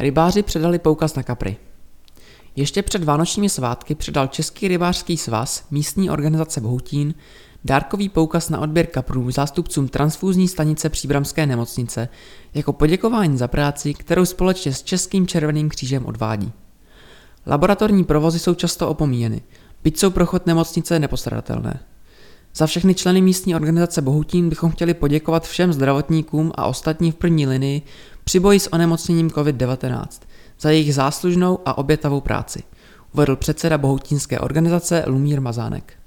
Rybáři předali poukaz na kapry. Ještě před vánočními svátky předal Český rybářský svaz, místní organizace Bohutín, dárkový poukaz na odběr kaprů zástupcům transfúzní stanice Příbramské nemocnice jako poděkování za práci, kterou společně s Českým červeným křížem odvádí. Laboratorní provozy jsou často opomíjeny, byť jsou pro chod nemocnice nepostradatelné. Za všechny členy místní organizace Bohutín bychom chtěli poděkovat všem zdravotníkům a ostatním v první linii při boji s onemocněním COVID-19 za jejich záslužnou a obětavou práci, uvedl předseda bohutínské organizace Lumír Mazánek.